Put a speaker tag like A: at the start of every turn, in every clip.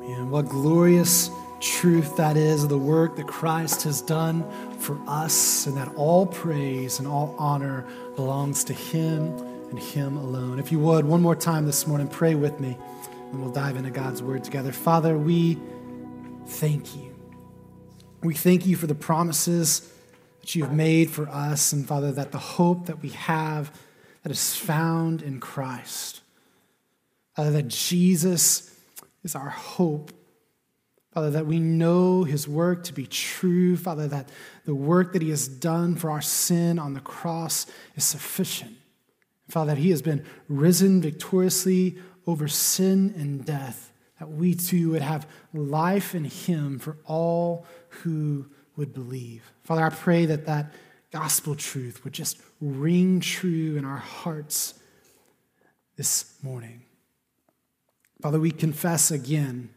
A: Man, what glorious truth that is, of the work that Christ has done for us, and that all praise and all honor belongs to Him and Him alone. If you would, one more time this morning, pray with me, and we'll dive into God's Word together. Father, we thank you. We thank you for the promises that you have made for us, and Father, that the hope that we have that is found in Christ. Father, that Jesus is our hope Father, that we know his work to be true. Father, that the work that he has done for our sin on the cross is sufficient. Father, that he has been risen victoriously over sin and death, that we too would have life in him for all who would believe. Father, I pray that that gospel truth would just ring true in our hearts this morning. Father, we confess again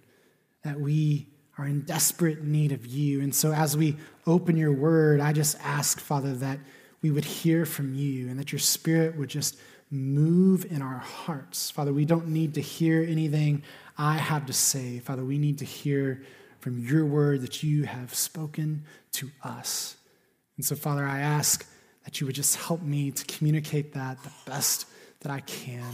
A: that we are in desperate need of you. And so as we open your word, I just ask, Father, that we would hear from you and that your spirit would just move in our hearts. Father, we don't need to hear anything I have to say. Father, we need to hear from your word that you have spoken to us. And so, Father, I ask that you would just help me to communicate that the best that I can.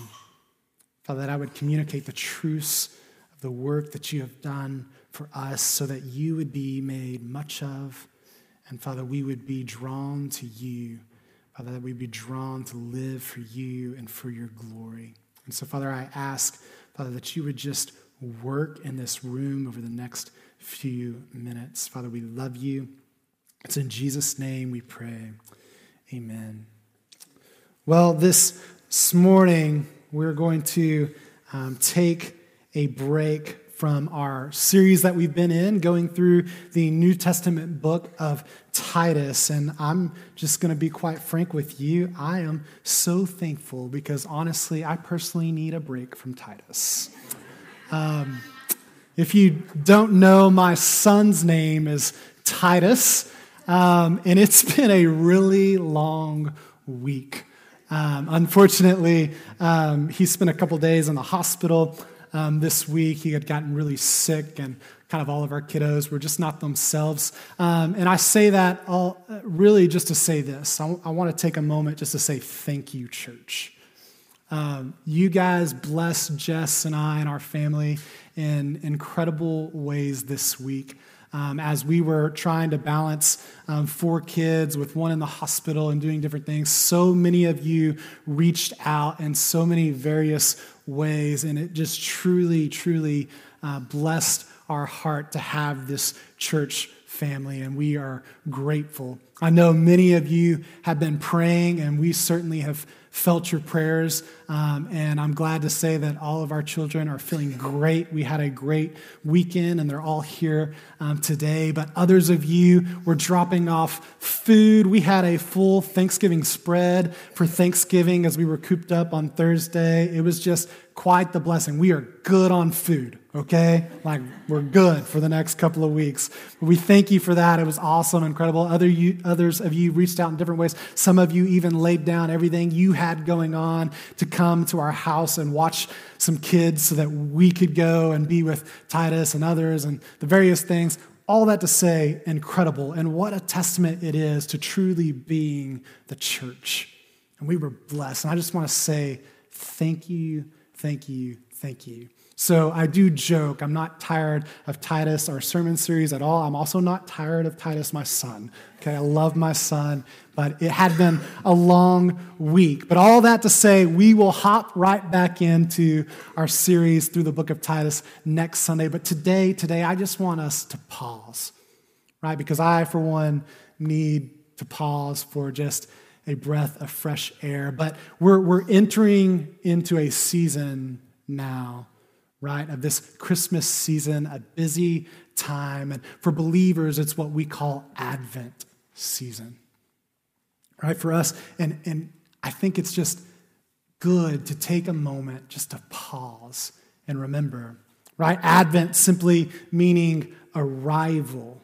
A: Father, that I would communicate the truths of the work that you have done for us so that you would be made much of. And Father, we would be drawn to you. Father, that we'd be drawn to live for you and for your glory. And so, Father, I ask, Father, that you would just work in this room over the next few minutes. Father, we love you. It's in Jesus' name we pray. Amen. Well, this morning, we're going to um, take a break from our series that we've been in, going through the New Testament book of Titus. And I'm just going to be quite frank with you. I am so thankful because honestly, I personally need a break from Titus. Um, if you don't know, my son's name is Titus, um, and it's been a really long week. Um, unfortunately, um, he spent a couple days in the hospital um, this week. He had gotten really sick, and kind of all of our kiddos were just not themselves. Um, and I say that all, really just to say this. I, I want to take a moment just to say thank you, church. Um, you guys blessed Jess and I and our family in incredible ways this week um, as we were trying to balance um, four kids with one in the hospital and doing different things. So many of you reached out in so many various ways, and it just truly, truly uh, blessed our heart to have this church family, and we are grateful. I know many of you have been praying, and we certainly have felt your prayers. Um, and I'm glad to say that all of our children are feeling great. We had a great weekend, and they're all here um, today. But others of you were dropping off food. We had a full Thanksgiving spread for Thanksgiving as we were cooped up on Thursday. It was just quite the blessing. We are good on food, okay? Like, we're good for the next couple of weeks. We thank you for that. It was awesome, incredible. Other you, others of you reached out in different ways. Some of you even laid down everything you had going on to come to our house and watch some kids so that we could go and be with Titus and others and the various things. All that to say, incredible. And what a testament it is to truly being the church. And we were blessed. And I just want to say thank you Thank you, thank you. So I do joke, I'm not tired of Titus, our sermon series at all. I'm also not tired of Titus, my son. Okay, I love my son, but it had been a long week. But all that to say, we will hop right back into our series through the book of Titus next Sunday. But today, today, I just want us to pause, right? Because I, for one, need to pause for just a breath of fresh air. But we're, we're entering into a season now, right, of this Christmas season, a busy time. And for believers, it's what we call Advent season, right, for us. And, and I think it's just good to take a moment just to pause and remember, right? Advent simply meaning arrival,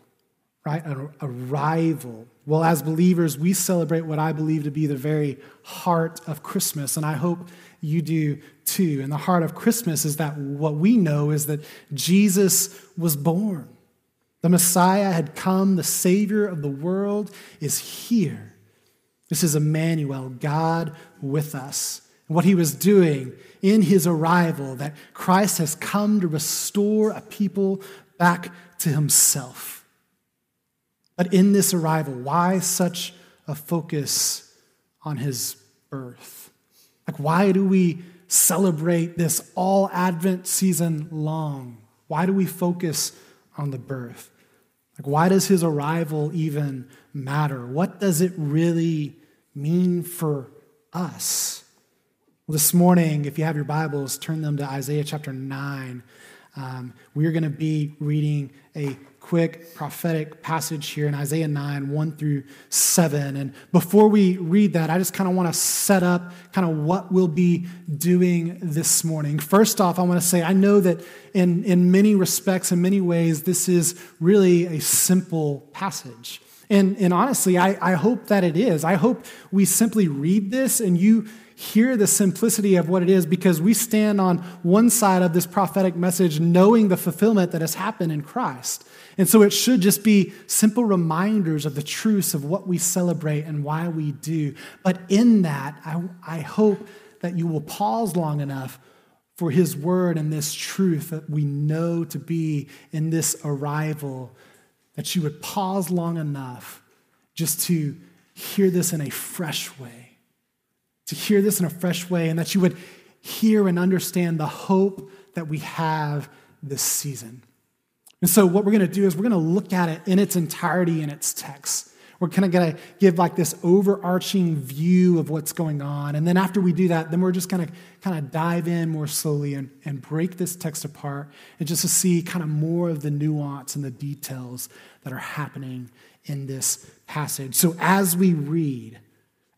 A: right? Arrival Well, as believers, we celebrate what I believe to be the very heart of Christmas, and I hope you do too. And the heart of Christmas is that what we know is that Jesus was born. The Messiah had come, the Savior of the world is here. This is Immanuel, God with us. And what he was doing in his arrival, that Christ has come to restore a people back to himself. But in this arrival, why such a focus on his birth? Like, why do we celebrate this all Advent season long? Why do we focus on the birth? Like, why does his arrival even matter? What does it really mean for us? Well, this morning, if you have your Bibles, turn them to Isaiah chapter 9. Um, we are going to be reading a quick prophetic passage here in Isaiah 9, 1 through 7. And before we read that, I just kind of want to set up kind of what we'll be doing this morning. First off, I want to say I know that in, in many respects, in many ways, this is really a simple passage. And, and honestly, I, I hope that it is. I hope we simply read this and you hear the simplicity of what it is because we stand on one side of this prophetic message knowing the fulfillment that has happened in Christ. And so it should just be simple reminders of the truths of what we celebrate and why we do. But in that, I, I hope that you will pause long enough for his word and this truth that we know to be in this arrival, that you would pause long enough just to hear this in a fresh way, to hear this in a fresh way, and that you would hear and understand the hope that we have this season. And so, what we're going to do is we're going to look at it in its entirety in its text. We're kind of going to give like this overarching view of what's going on. And then after we do that, then we're just going to kind of dive in more slowly and, and break this text apart and just to see kind of more of the nuance and the details that are happening in this passage. So as we read,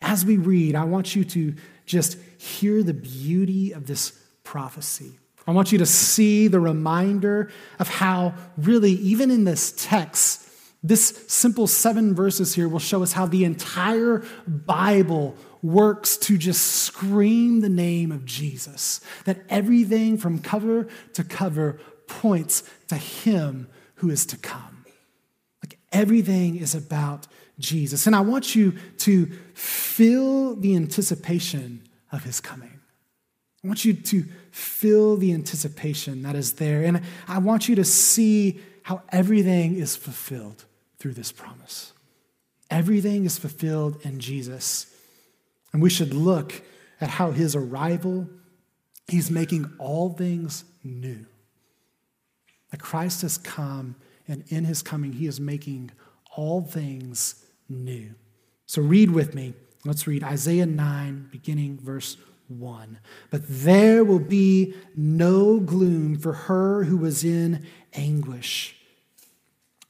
A: as we read, I want you to just hear the beauty of this prophecy. I want you to see the reminder of how, really, even in this text, this simple seven verses here will show us how the entire Bible works to just scream the name of Jesus. That everything from cover to cover points to Him who is to come. Like everything is about Jesus. And I want you to feel the anticipation of His coming. I want you to feel the anticipation that is there. And I want you to see how everything is fulfilled through this promise. Everything is fulfilled in Jesus. And we should look at how his arrival, he's making all things new. That Christ has come, and in his coming, he is making all things new. So read with me. Let's read Isaiah 9, beginning verse 1. But there will be no gloom for her who was in anguish.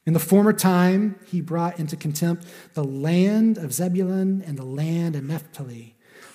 A: In the former time, he brought into contempt the land of Zebulun and the land of Naphtali.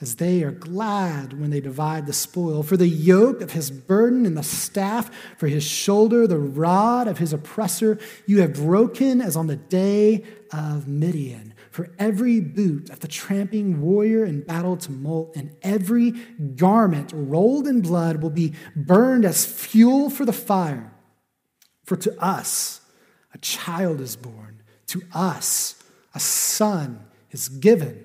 A: as they are glad when they divide the spoil. For the yoke of his burden and the staff for his shoulder, the rod of his oppressor, you have broken as on the day of Midian for every boot of the tramping warrior in battle tumult, and every garment rolled in blood will be burned as fuel for the fire. For to us a child is born, to us a son is given,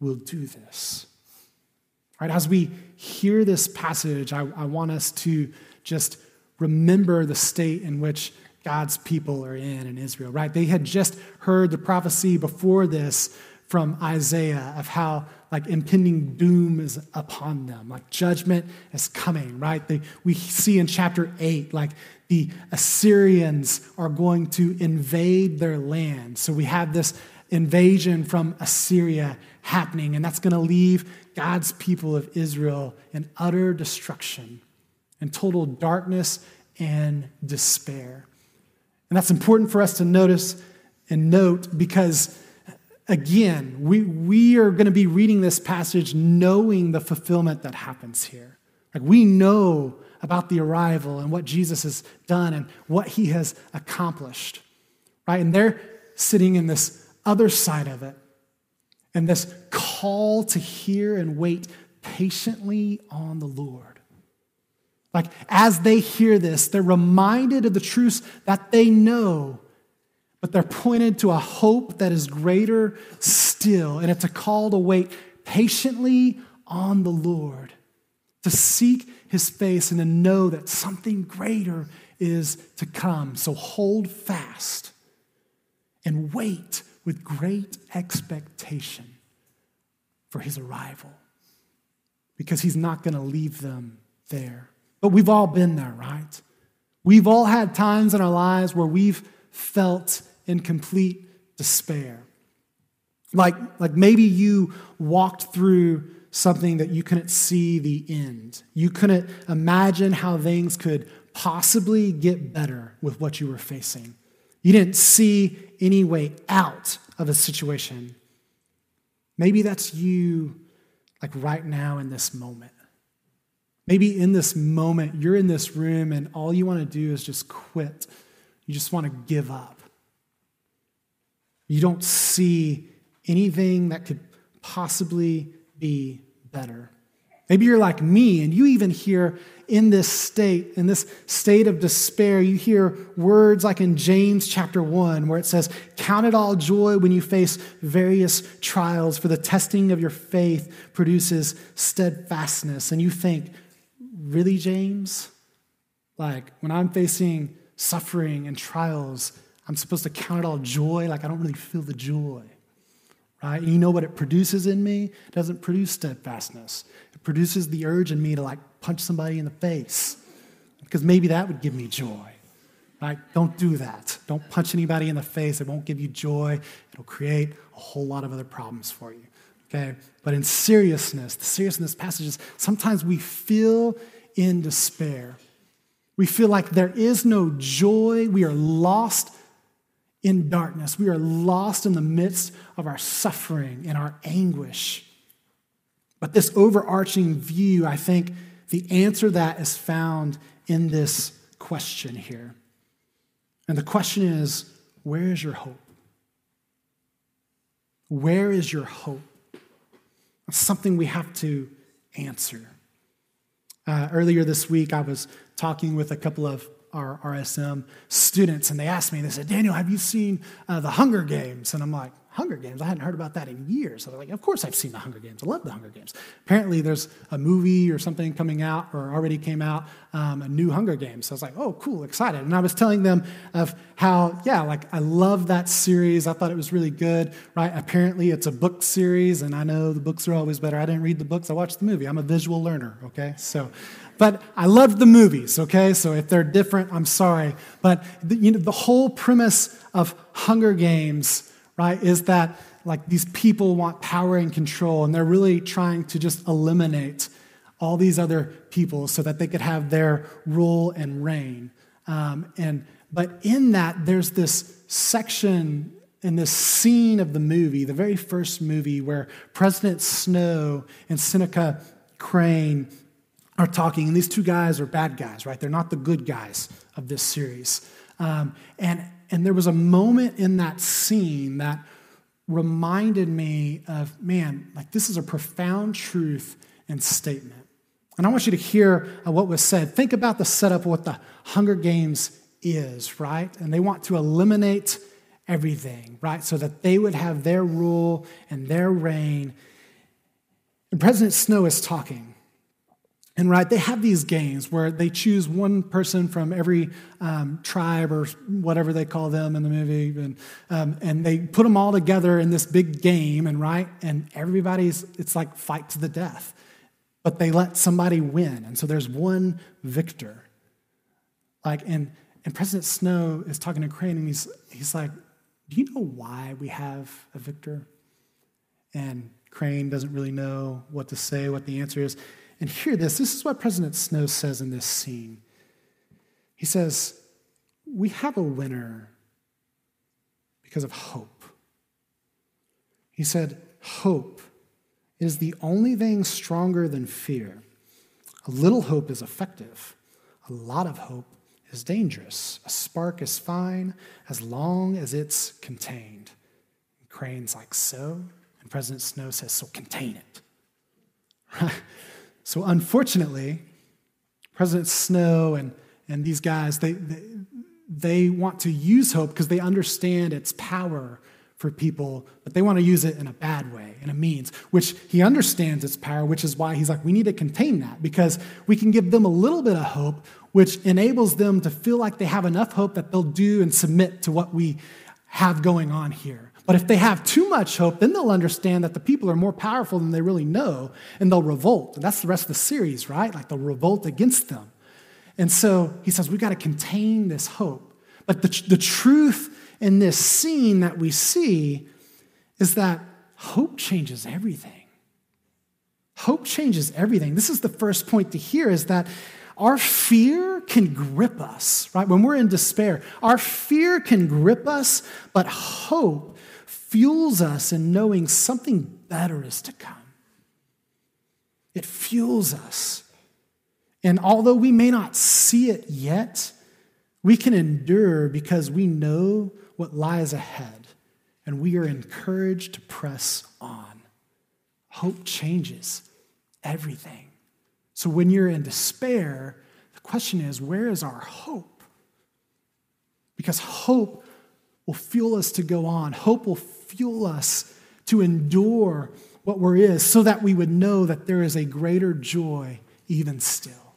A: will do this. Right, as we hear this passage, I, I want us to just remember the state in which God's people are in in Israel, right? They had just heard the prophecy before this from Isaiah of how like impending doom is upon them, like judgment is coming, right? They, we see in chapter 8, like the Assyrians are going to invade their land. So we have this invasion from Assyria happening, and that's going to leave God's people of Israel in utter destruction and total darkness and despair. And that's important for us to notice and note because, again, we, we are going to be reading this passage knowing the fulfillment that happens here. Like we know about the arrival and what Jesus has done and what he has accomplished, right? And they're sitting in this other side of it and this call to hear and wait patiently on the Lord. Like, as they hear this, they're reminded of the truths that they know, but they're pointed to a hope that is greater still. And it's a call to wait patiently on the Lord, to seek his face and to know that something greater is to come. So hold fast and wait with great expectation for his arrival because he's not going to leave them there. But we've all been there, right? We've all had times in our lives where we've felt in complete despair. Like, like maybe you walked through something that you couldn't see the end. You couldn't imagine how things could possibly get better with what you were facing. You didn't see any way out of a situation. Maybe that's you, like right now in this moment. Maybe in this moment, you're in this room and all you want to do is just quit. You just want to give up. You don't see anything that could possibly be better. Maybe you're like me and you even hear in this state, in this state of despair, you hear words like in James chapter 1, where it says, Count it all joy when you face various trials, for the testing of your faith produces steadfastness. And you think, Really, James? Like, when I'm facing suffering and trials, I'm supposed to count it all joy? Like, I don't really feel the joy right? And you know what it produces in me? It doesn't produce steadfastness. It produces the urge in me to like punch somebody in the face because maybe that would give me joy. Right? Don't do that. Don't punch anybody in the face. It won't give you joy. It'll create a whole lot of other problems for you. Okay? But in seriousness, the seriousness passages, sometimes we feel in despair. We feel like there is no joy. We are lost in darkness. We are lost in the midst of our suffering and our anguish. But this overarching view, I think the answer that is found in this question here. And the question is where is your hope? Where is your hope? That's something we have to answer. Uh, earlier this week, I was talking with a couple of our RSM students, and they asked me, they said, Daniel, have you seen uh, the Hunger Games? And I'm like, Hunger Games? I hadn't heard about that in years. So they're like, of course I've seen the Hunger Games. I love the Hunger Games. Apparently there's a movie or something coming out or already came out, um, a new Hunger Games. So I was like, oh, cool, excited. And I was telling them of how, yeah, like I love that series. I thought it was really good, right? Apparently it's a book series, and I know the books are always better. I didn't read the books, I watched the movie. I'm a visual learner, okay? So, but I loved the movies, okay? So if they're different, I'm sorry. But the, you know, the whole premise of Hunger Games, right, is that like these people want power and control, and they're really trying to just eliminate all these other people so that they could have their rule and reign. Um, and but in that, there's this section in this scene of the movie, the very first movie, where President Snow and Seneca Crane are talking, and these two guys are bad guys, right? They're not the good guys of this series. Um, and, and there was a moment in that scene that reminded me of, man, like this is a profound truth and statement. And I want you to hear uh, what was said. Think about the setup of what the Hunger Games is, right? And they want to eliminate everything, right? So that they would have their rule and their reign And President Snow is talking. And right, they have these games where they choose one person from every um, tribe or whatever they call them in the movie, and, um, and they put them all together in this big game, and right, and everybody's, it's like fight to the death. But they let somebody win, and so there's one victor. Like, and, and President Snow is talking to Crane, and he's, he's like, Do you know why we have a victor? And Crane doesn't really know what to say, what the answer is. And hear this this is what President Snow says in this scene. He says, We have a winner because of hope. He said, Hope is the only thing stronger than fear. A little hope is effective, a lot of hope is dangerous. A spark is fine as long as it's contained. And Crane's like, So? And President Snow says, So contain it. So, unfortunately, President Snow and, and these guys, they, they, they want to use hope because they understand its power for people, but they want to use it in a bad way, in a means, which he understands its power, which is why he's like, we need to contain that because we can give them a little bit of hope, which enables them to feel like they have enough hope that they'll do and submit to what we have going on here. But if they have too much hope, then they'll understand that the people are more powerful than they really know, and they'll revolt. And that's the rest of the series, right? Like they'll revolt against them. And so he says, we've got to contain this hope. But the, the truth in this scene that we see is that hope changes everything. Hope changes everything. This is the first point to hear is that our fear can grip us, right? When we're in despair, our fear can grip us, but hope fuels us in knowing something better is to come. It fuels us. And although we may not see it yet, we can endure because we know what lies ahead and we are encouraged to press on. Hope changes everything. So when you're in despair, the question is where is our hope? Because hope will fuel us to go on, hope will fuel us to endure what we're is so that we would know that there is a greater joy even still.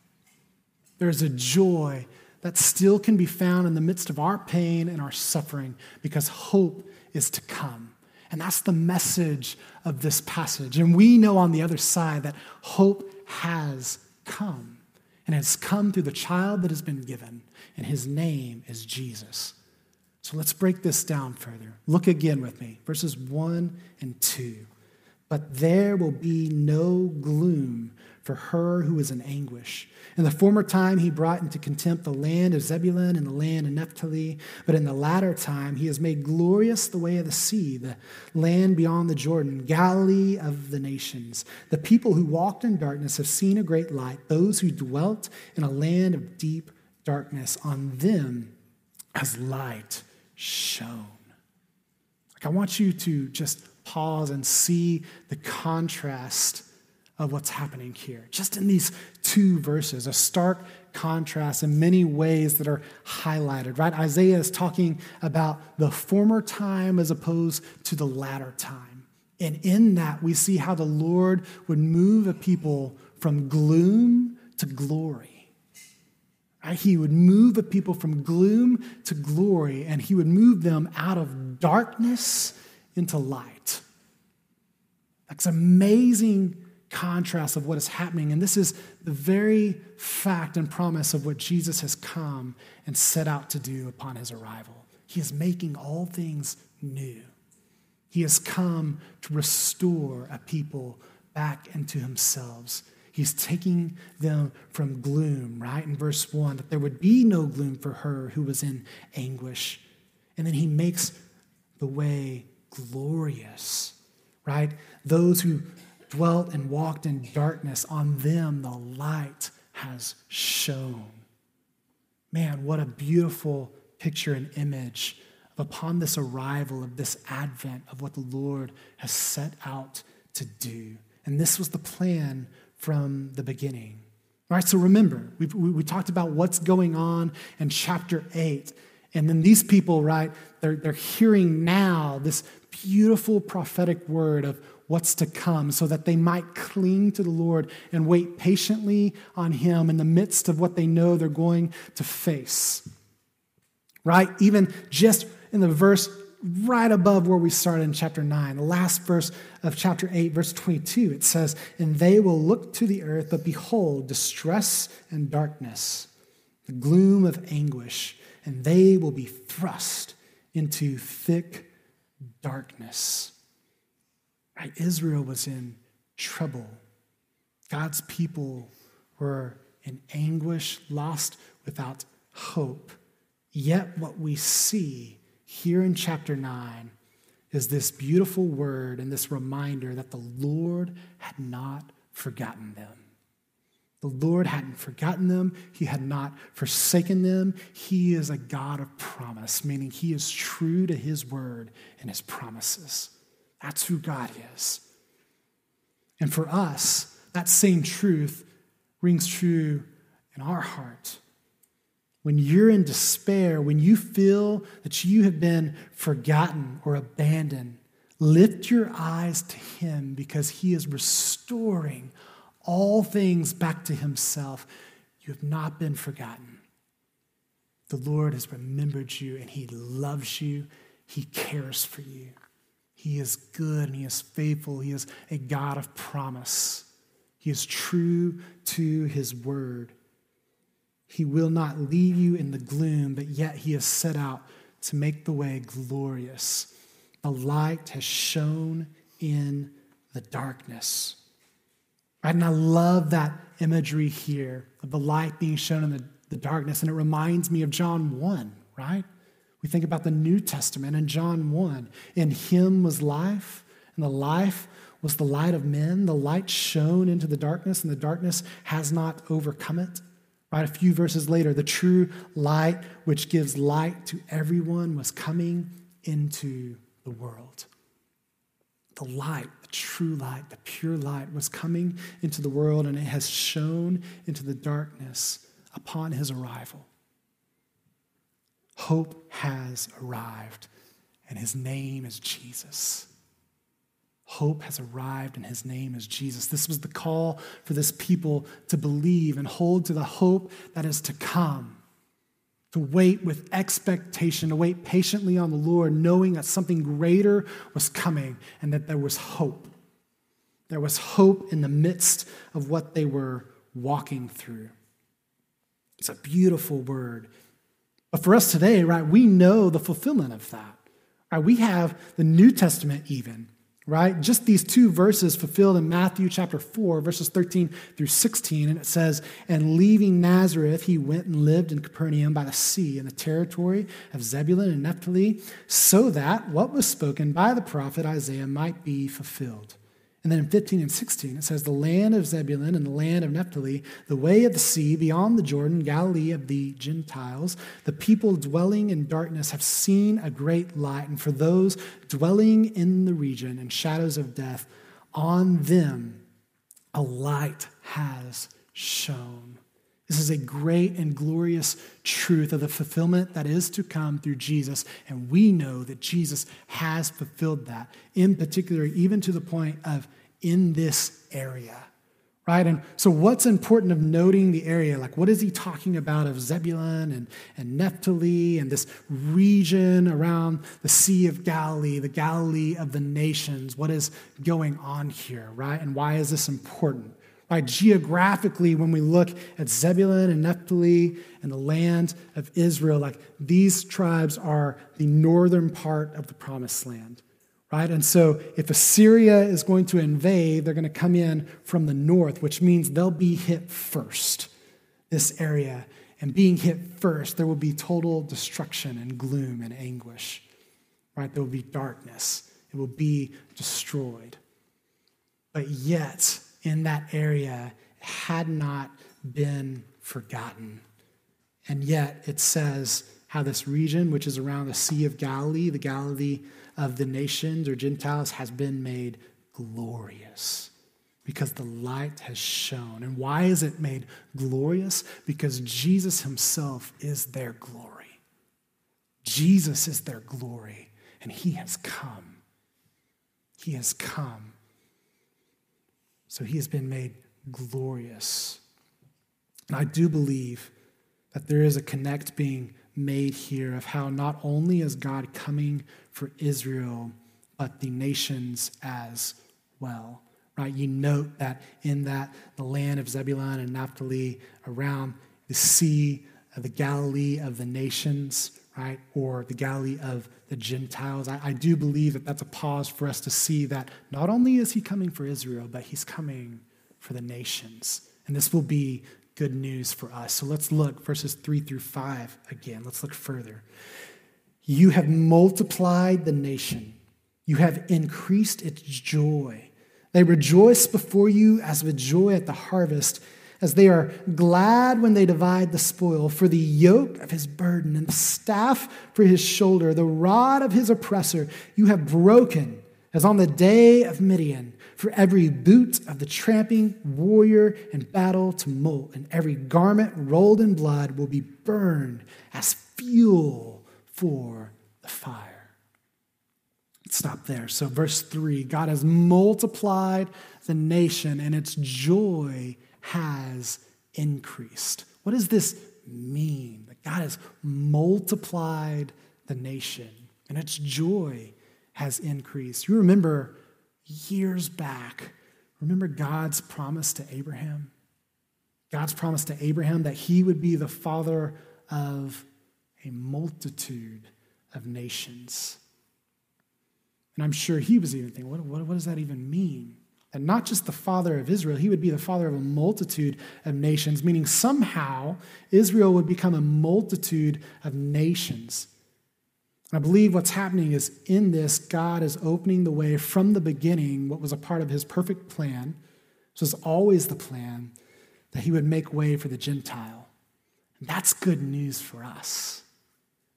A: There is a joy that still can be found in the midst of our pain and our suffering because hope is to come. And that's the message of this passage. And we know on the other side that hope has come. And it's come through the child that has been given, and his name is Jesus. So let's break this down further. Look again with me, verses 1 and 2. But there will be no gloom for her who is in anguish. In the former time, he brought into contempt the land of Zebulun and the land of Naphtali. But in the latter time, he has made glorious the way of the sea, the land beyond the Jordan, Galilee of the nations. The people who walked in darkness have seen a great light. Those who dwelt in a land of deep darkness, on them has light shone. Like, I want you to just pause and see the contrast of what's happening here. Just in these two verses, a stark contrast in many ways that are highlighted, right? Isaiah is talking about the former time as opposed to the latter time. And in that, we see how the Lord would move a people from gloom to glory. He would move a people from gloom to glory, and he would move them out of darkness into light. That's an amazing contrast of what is happening. And this is the very fact and promise of what Jesus has come and set out to do upon his arrival. He is making all things new. He has come to restore a people back into themselves He's taking them from gloom, right? In verse 1, that there would be no gloom for her who was in anguish. And then he makes the way glorious, right? Those who dwelt and walked in darkness, on them the light has shone. Man, what a beautiful picture and image of upon this arrival of this advent of what the Lord has set out to do. And this was the plan from the beginning. All right, so remember, we we talked about what's going on in chapter 8. And then these people, right, they're, they're hearing now this beautiful prophetic word of what's to come so that they might cling to the Lord and wait patiently on Him in the midst of what they know they're going to face. Right? Even just in the verse right above where we started in chapter 9, the last verse of chapter 8, verse 22, it says, And they will look to the earth, but behold, distress and darkness, the gloom of anguish, and they will be thrust into thick darkness. Right? Israel was in trouble. God's people were in anguish, lost without hope. Yet, what we see here in chapter 9 is this beautiful word and this reminder that the Lord had not forgotten them. The Lord hadn't forgotten them. He had not forsaken them. He is a God of promise, meaning he is true to his word and his promises. That's who God is. And for us, that same truth rings true in our heart when you're in despair, when you feel that you have been forgotten or abandoned, lift your eyes to Him because He is restoring all things back to Himself. You have not been forgotten. The Lord has remembered you and He loves you, He cares for you. He is good and He is faithful. He is a God of promise. He is true to His word. He will not leave you in the gloom, but yet he has set out to make the way glorious. The light has shone in the darkness. Right? And I love that imagery here of the light being shown in the, the darkness. And it reminds me of John 1, right? We think about the New Testament and John 1. In him was life, and the life was the light of men. The light shone into the darkness, and the darkness has not overcome it. Right, a few verses later, the true light which gives light to everyone was coming into the world. The light, the true light, the pure light was coming into the world and it has shone into the darkness upon his arrival. Hope has arrived, and his name is Jesus. Hope has arrived, and his name is Jesus. This was the call for this people to believe and hold to the hope that is to come, to wait with expectation, to wait patiently on the Lord, knowing that something greater was coming and that there was hope. There was hope in the midst of what they were walking through. It's a beautiful word. But for us today, right, we know the fulfillment of that. Right? We have the New Testament even right? Just these two verses fulfilled in Matthew chapter 4, verses 13 through 16. And it says, And leaving Nazareth, he went and lived in Capernaum by the sea in the territory of Zebulun and Naphtali, so that what was spoken by the prophet Isaiah might be fulfilled. And then in 15 and 16, it says, The land of Zebulun and the land of Naphtali, the way of the sea beyond the Jordan, Galilee of the Gentiles, the people dwelling in darkness have seen a great light. And for those dwelling in the region and shadows of death, on them a light has shone. This is a great and glorious truth of the fulfillment that is to come through Jesus. And we know that Jesus has fulfilled that, in particular, even to the point of in this area. Right? And so, what's important of noting the area? Like, what is he talking about of Zebulun and, and Naphtali and this region around the Sea of Galilee, the Galilee of the nations? What is going on here, right? And why is this important? Geographically, when we look at Zebulun and Naphtali and the land of Israel, like these tribes are the northern part of the promised land. Right? And so if Assyria is going to invade, they're going to come in from the north, which means they'll be hit first, this area. And being hit first, there will be total destruction and gloom and anguish. Right? There will be darkness. It will be destroyed. But yet, in that area had not been forgotten. And yet it says how this region, which is around the Sea of Galilee, the Galilee of the nations or Gentiles, has been made glorious because the light has shone. And why is it made glorious? Because Jesus himself is their glory. Jesus is their glory, and he has come. He has come. So he has been made glorious. And I do believe that there is a connect being made here of how not only is God coming for Israel, but the nations as well. Right? You note that in that the land of Zebulun and Naphtali around the sea of the Galilee of the nations, right? Or the Galilee of the Gentiles. I, I do believe that that's a pause for us to see that not only is he coming for Israel, but he's coming for the nations. And this will be good news for us. So let's look verses 3 through 5 again. Let's look further. You have multiplied the nation, you have increased its joy. They rejoice before you as with joy at the harvest, as they are glad when they divide the spoil. For the yoke of his burden and the staff for his shoulder, the rod of his oppressor, you have broken, as on the day of Midian for every boot of the tramping warrior in battle tumult, and every garment rolled in blood will be burned as fuel for the fire. Stop there. So, verse 3 God has multiplied the nation, and its joy has increased. What does this mean? That God has multiplied the nation, and its joy has increased. You remember years back, remember God's promise to Abraham? God's promise to Abraham that he would be the father of a multitude of nations. And I'm sure he was even thinking, what, what, what, does that even mean? And not just the father of Israel, he would be the father of a multitude of nations, meaning somehow Israel would become a multitude of nations. I believe what's happening is in this, God is opening the way from the beginning, what was a part of his perfect plan. This was always the plan that he would make way for the Gentile. And that's good news for us.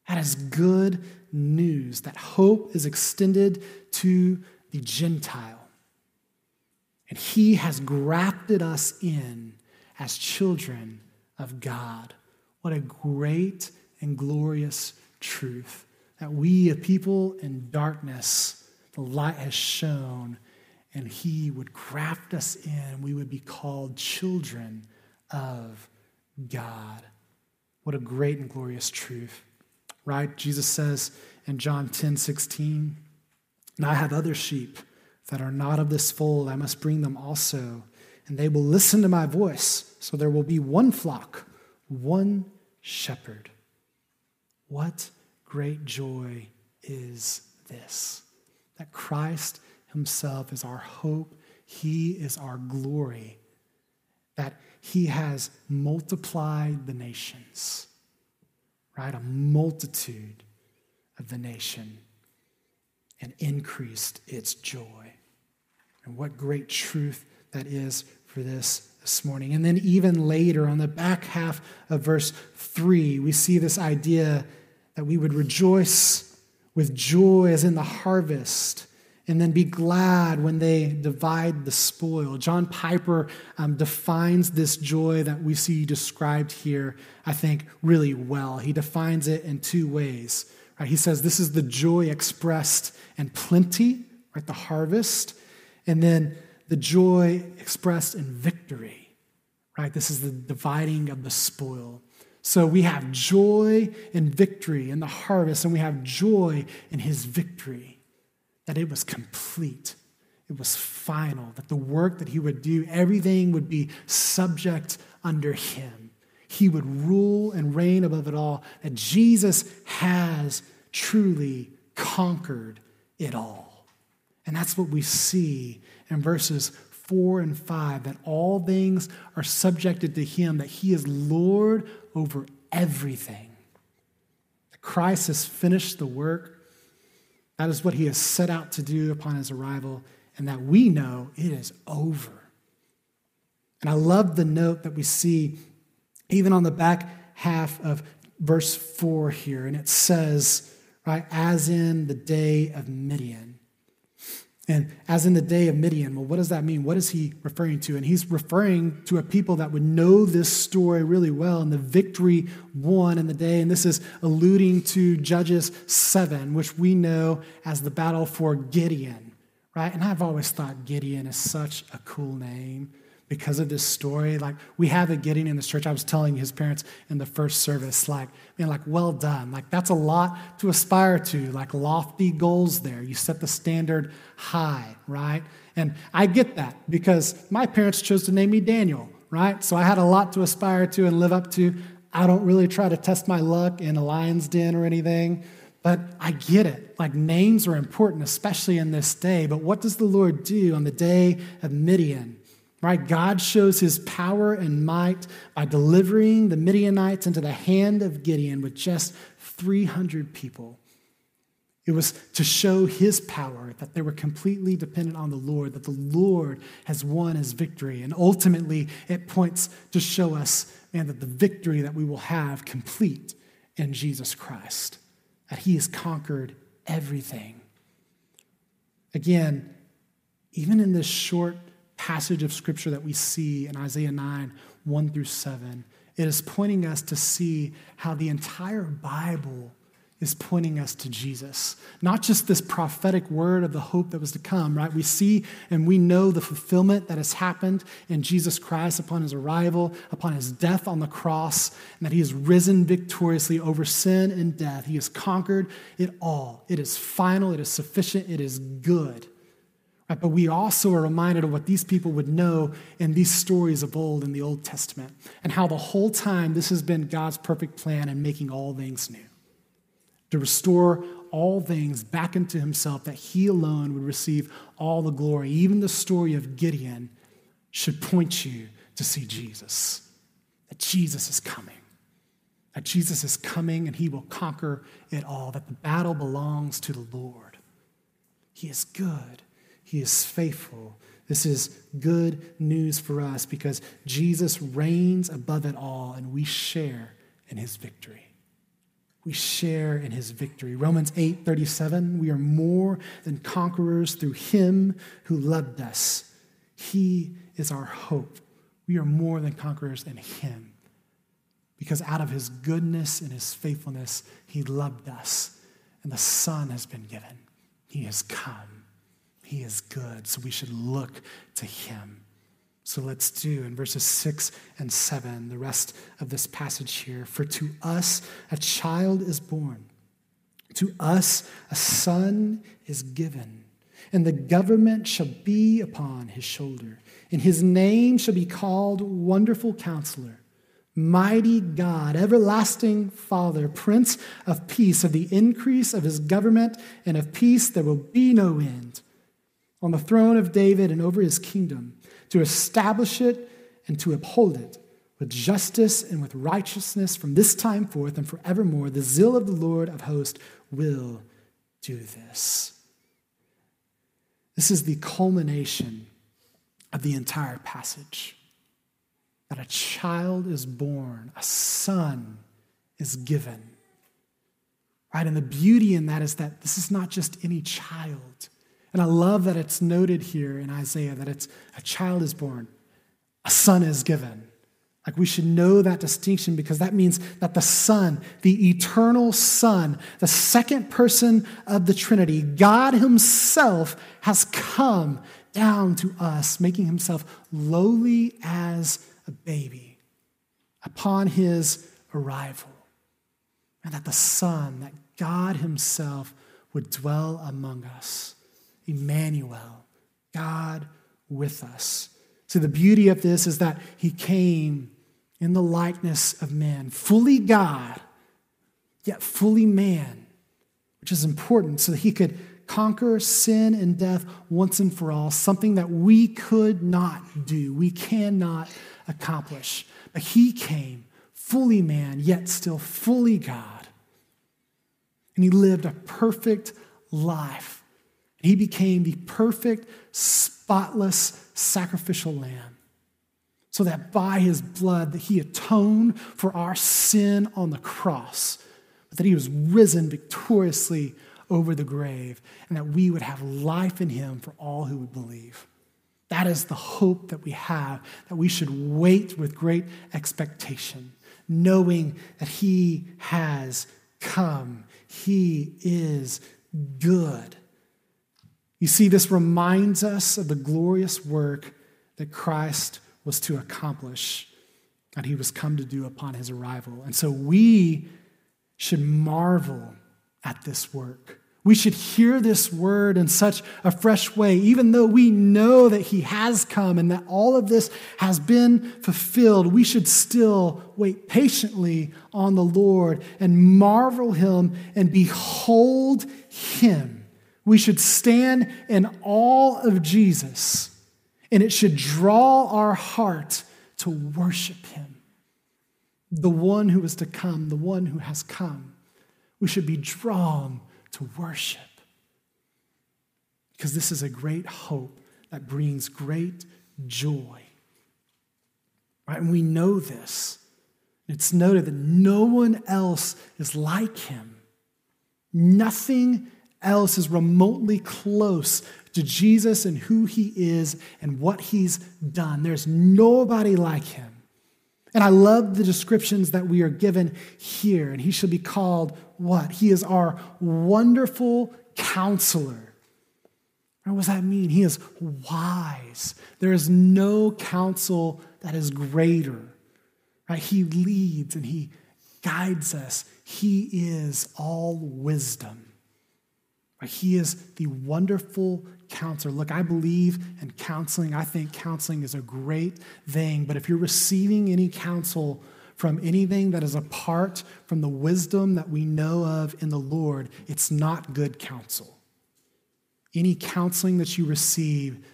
A: That is good news that hope is extended to the Gentile. And he has grafted us in as children of God. What a great and glorious truth that we, a people in darkness, the light has shone, and He would graft us in. We would be called children of God. What a great and glorious truth, right? Jesus says in John 10 16, And I have other sheep that are not of this fold. I must bring them also, and they will listen to my voice. So there will be one flock, one shepherd. What great joy is this that Christ Himself is our hope, He is our glory, that He has multiplied the nations, right? A multitude of the nation and increased its joy. And what great truth that is for this this morning. And then, even later, on the back half of verse 3, we see this idea that we would rejoice with joy as in the harvest and then be glad when they divide the spoil. John Piper um, defines this joy that we see described here, I think, really well. He defines it in two ways. Right? He says this is the joy expressed in plenty, right? The harvest, and then the joy expressed in victory, right? This is the dividing of the spoil. So we have joy in victory in the harvest, and we have joy in his victory, that it was complete, it was final, that the work that he would do, everything would be subject under him. He would rule and reign above it all, that Jesus has truly conquered it all. And that's what we see in verses 4 and 5 that all things are subjected to him, that he is Lord over everything. Christ has finished the work. That is what he has set out to do upon his arrival, and that we know it is over. And I love the note that we see even on the back half of verse 4 here, and it says, right, as in the day of Midian. And as in the day of Midian, well, what does that mean? What is he referring to? And he's referring to a people that would know this story really well and the victory won in the day. And this is alluding to Judges 7, which we know as the battle for Gideon, right? And I've always thought Gideon is such a cool name because of this story. Like we have a Gideon in this church. I was telling his parents in the first service, like, man, like well done. Like that's a lot to aspire to, like lofty goals there. You set the standard high, right? And I get that because my parents chose to name me Daniel, right? So I had a lot to aspire to and live up to. I don't really try to test my luck in a lion's den or anything, but I get it. Like names are important, especially in this day. But what does the Lord do on the day of Midian? Right? God shows his power and might by delivering the Midianites into the hand of Gideon with just 300 people. It was to show his power that they were completely dependent on the Lord, that the Lord has won his victory. And ultimately, it points to show us, man, that the victory that we will have complete in Jesus Christ, that he has conquered everything. Again, even in this short passage of scripture that we see in Isaiah 9, 1 through 7. It is pointing us to see how the entire Bible is pointing us to Jesus. Not just this prophetic word of the hope that was to come, right? We see and we know the fulfillment that has happened in Jesus Christ upon his arrival, upon his death on the cross, and that he has risen victoriously over sin and death. He has conquered it all. It is final, it is sufficient, it is good. But we also are reminded of what these people would know in these stories of old in the Old Testament and how the whole time this has been God's perfect plan in making all things new. To restore all things back into himself, that he alone would receive all the glory. Even the story of Gideon should point you to see Jesus, that Jesus is coming, that Jesus is coming and he will conquer it all, that the battle belongs to the Lord. He is good. He is faithful. This is good news for us because Jesus reigns above it all and we share in his victory. We share in his victory. Romans 8 37, we are more than conquerors through him who loved us. He is our hope. We are more than conquerors in him because out of his goodness and his faithfulness, he loved us, and the Son has been given. He has come. He is good, so we should look to him. So let's do in verses 6 and 7, the rest of this passage here. For to us a child is born, to us a son is given, and the government shall be upon his shoulder, and his name shall be called Wonderful Counselor. Mighty God, everlasting Father, Prince of Peace, of the increase of his government and of peace there will be no end on the throne of David and over his kingdom, to establish it and to uphold it with justice and with righteousness from this time forth and forevermore. The zeal of the Lord of hosts will do this. This is the culmination of the entire passage that a child is born, a son is given. Right? And the beauty in that is that this is not just any child. And I love that it's noted here in Isaiah that it's a child is born, a son is given. Like we should know that distinction because that means that the Son, the eternal Son, the second person of the Trinity, God Himself has come down to us, making Himself lowly as a baby upon His arrival. And that the Son, that God Himself would dwell among us. Immanuel, God with us. So, the beauty of this is that he came in the likeness of man, fully God, yet fully man, which is important so that he could conquer sin and death once and for all, something that we could not do, we cannot accomplish. But he came fully man, yet still fully God. And he lived a perfect life he became the perfect, spotless, sacrificial lamb. So that by his blood that he atoned for our sin on the cross, but that he was risen victoriously over the grave, and that we would have life in him for all who would believe. That is the hope that we have, that we should wait with great expectation, knowing that he has come. He is good. You see, this reminds us of the glorious work that Christ was to accomplish and he was come to do upon his arrival. And so we should marvel at this work. We should hear this word in such a fresh way, even though we know that he has come and that all of this has been fulfilled. We should still wait patiently on the Lord and marvel him and behold him. We should stand in awe of Jesus, and it should draw our heart to worship him. The one who is to come, the one who has come. We should be drawn to worship. Because this is a great hope that brings great joy. Right? And we know this. It's noted that no one else is like him. Nothing else is remotely close to Jesus and who he is and what he's done. There's nobody like him. And I love the descriptions that we are given here. And he should be called what? He is our wonderful counselor. what does that mean? He is wise. There is no counsel that is greater. Right? He leads and he guides us. He is all wisdom. He is the wonderful counselor. Look, I believe in counseling. I think counseling is a great thing. But if you're receiving any counsel from anything that is apart from the wisdom that we know of in the Lord, it's not good counsel. Any counseling that you receive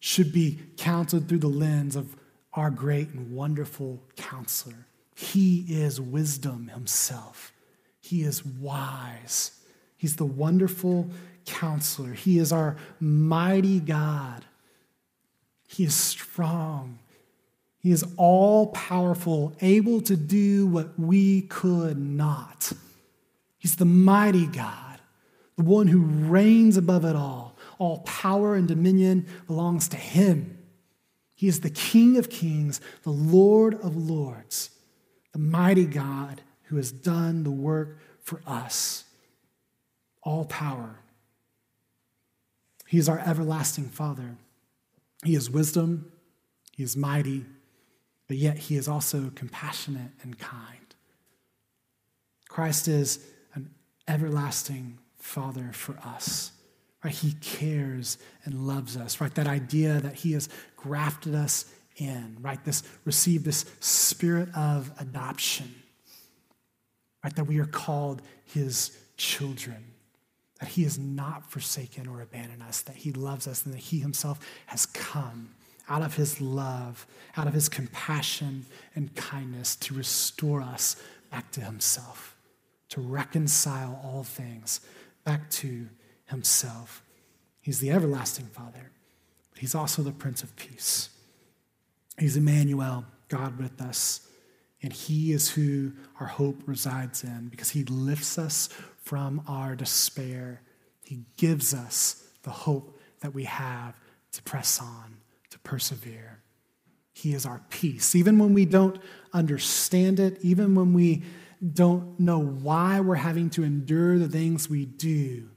A: should be counseled through the lens of our great and wonderful counselor. He is wisdom himself, he is wise. He's the wonderful counselor. He is our mighty God. He is strong. He is all powerful, able to do what we could not. He's the mighty God, the one who reigns above it all. All power and dominion belongs to him. He is the King of kings, the Lord of lords, the mighty God who has done the work for us all power. He is our everlasting Father. He is wisdom, He is mighty, but yet He is also compassionate and kind. Christ is an everlasting Father for us. Right? He cares and loves us. Right? That idea that He has grafted us in. Right? This receive this spirit of adoption. Right? That we are called His children that he has not forsaken or abandoned us, that he loves us, and that he himself has come out of his love, out of his compassion and kindness to restore us back to himself, to reconcile all things back to himself. He's the everlasting Father, but he's also the Prince of Peace. He's Immanuel, God with us. And he is who our hope resides in because he lifts us from our despair. He gives us the hope that we have to press on, to persevere. He is our peace. Even when we don't understand it, even when we don't know why we're having to endure the things we do,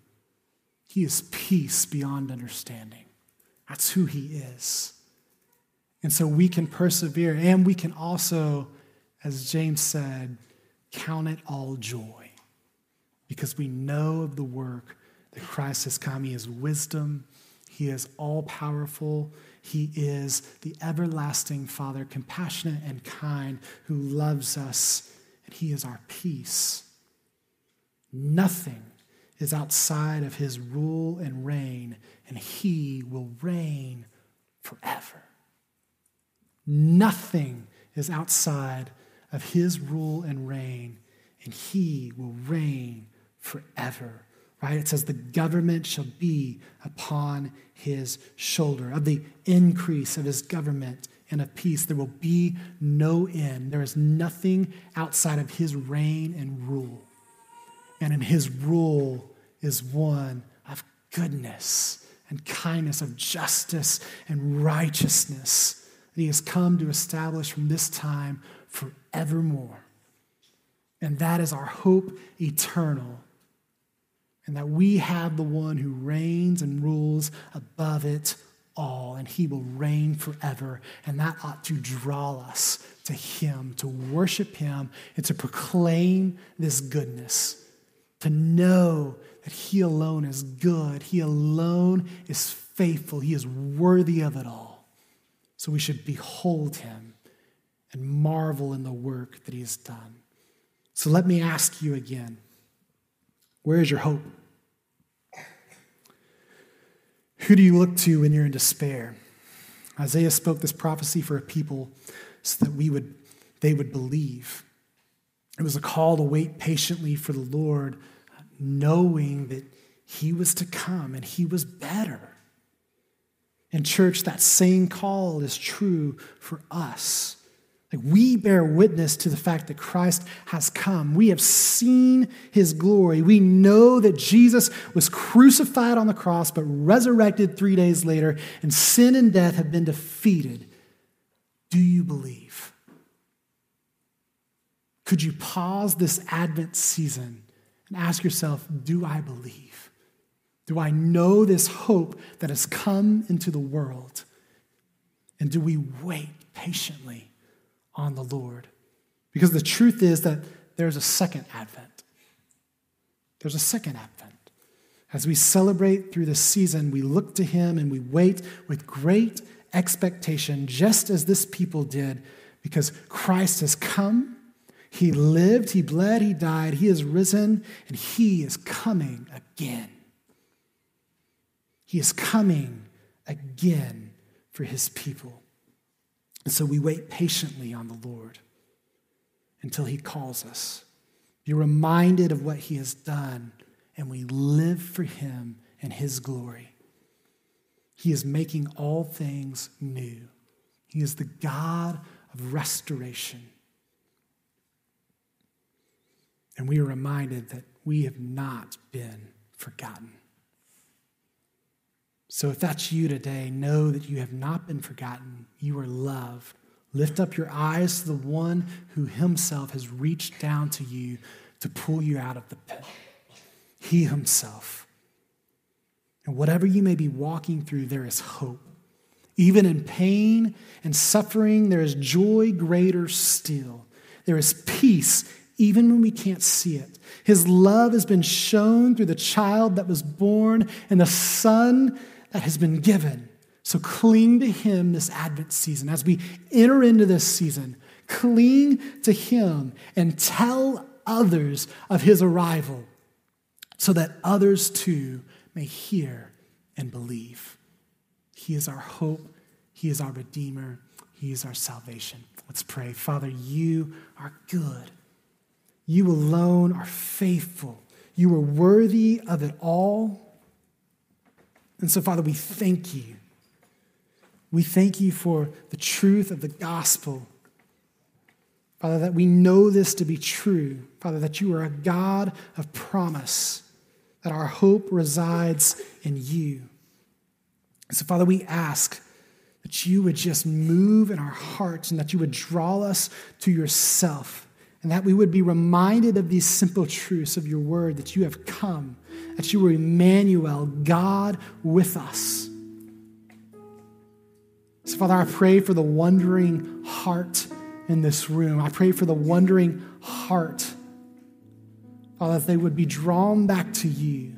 A: He is peace beyond understanding. That's who He is. And so we can persevere and we can also, as James said, count it all joy because we know of the work that Christ has come. He is wisdom, He is all powerful, He is the everlasting Father, compassionate and kind, who loves us, and He is our peace. Nothing is outside of His rule and reign, and He will reign forever. Nothing is outside of His rule and reign, and He will reign forever. Right? It says the government shall be upon his shoulder. Of the increase of his government and of peace, there will be no end. There is nothing outside of his reign and rule. And in his rule is one of goodness and kindness, of justice and righteousness that he has come to establish from this time forevermore. And that is our hope eternal. And that we have the one who reigns and rules above it all, and he will reign forever. And that ought to draw us to him, to worship him, and to proclaim this goodness, to know that he alone is good, he alone is faithful, he is worthy of it all. So we should behold him and marvel in the work that he has done. So let me ask you again where is your hope? Who do you look to when you're in despair? Isaiah spoke this prophecy for a people so that we would, they would believe. It was a call to wait patiently for the Lord, knowing that He was to come and He was better. In church, that same call is true for us. Like we bear witness to the fact that Christ has come. We have seen his glory. We know that Jesus was crucified on the cross, but resurrected three days later, and sin and death have been defeated. Do you believe? Could you pause this Advent season and ask yourself, Do I believe? Do I know this hope that has come into the world? And do we wait patiently? On the Lord. Because the truth is that there's a second advent. There's a second advent. As we celebrate through this season, we look to Him and we wait with great expectation, just as this people did, because Christ has come. He lived, He bled, He died, He is risen, and He is coming again. He is coming again for His people. And so we wait patiently on the Lord until he calls us. Be reminded of what he has done, and we live for him and his glory. He is making all things new. He is the God of restoration. And we are reminded that we have not been forgotten. So if that's you today, know that you have not been forgotten. You are loved. Lift up your eyes to the one who himself has reached down to you to pull you out of the pit. He himself. And whatever you may be walking through, there is hope. Even in pain and suffering, there is joy greater still. There is peace even when we can't see it. His love has been shown through the child that was born and the son that has been given. So cling to Him this Advent season. As we enter into this season, cling to Him and tell others of His arrival so that others too may hear and believe. He is our hope, He is our Redeemer, He is our salvation. Let's pray. Father, you are good. You alone are faithful. You are worthy of it all. And so, Father, we thank you. We thank you for the truth of the gospel. Father, that we know this to be true. Father, that you are a God of promise, that our hope resides in you. So, Father, we ask that you would just move in our hearts and that you would draw us to yourself and that we would be reminded of these simple truths of your word that you have come that you were Immanuel, God with us. So, Father, I pray for the wondering heart in this room. I pray for the wondering heart, Father, that they would be drawn back to you.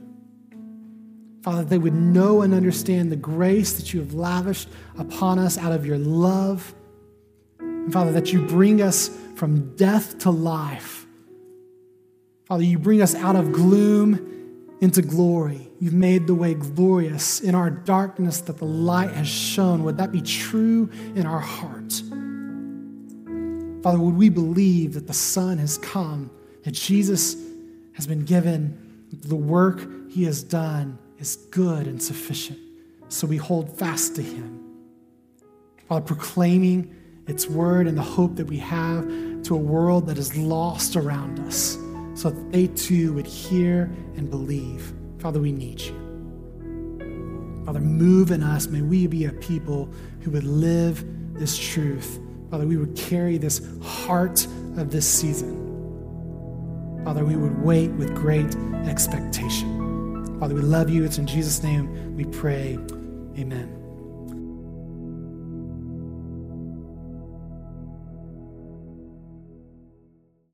A: Father, that they would know and understand the grace that you have lavished upon us out of your love. And Father, that you bring us from death to life. Father, you bring us out of gloom into glory. You've made the way glorious in our darkness that the light has shone. Would that be true in our heart? Father, would we believe that the Son has come, that Jesus has been given, the work he has done is good and sufficient. So we hold fast to him. Father, proclaiming its word and the hope that we have to a world that is lost around us so that they too would hear and believe Father, we need you. Father, move in us. May we be a people who would live this truth. Father, we would carry this heart of this season. Father, we would wait with great expectation. Father, we love you. It's in Jesus' name we pray. Amen.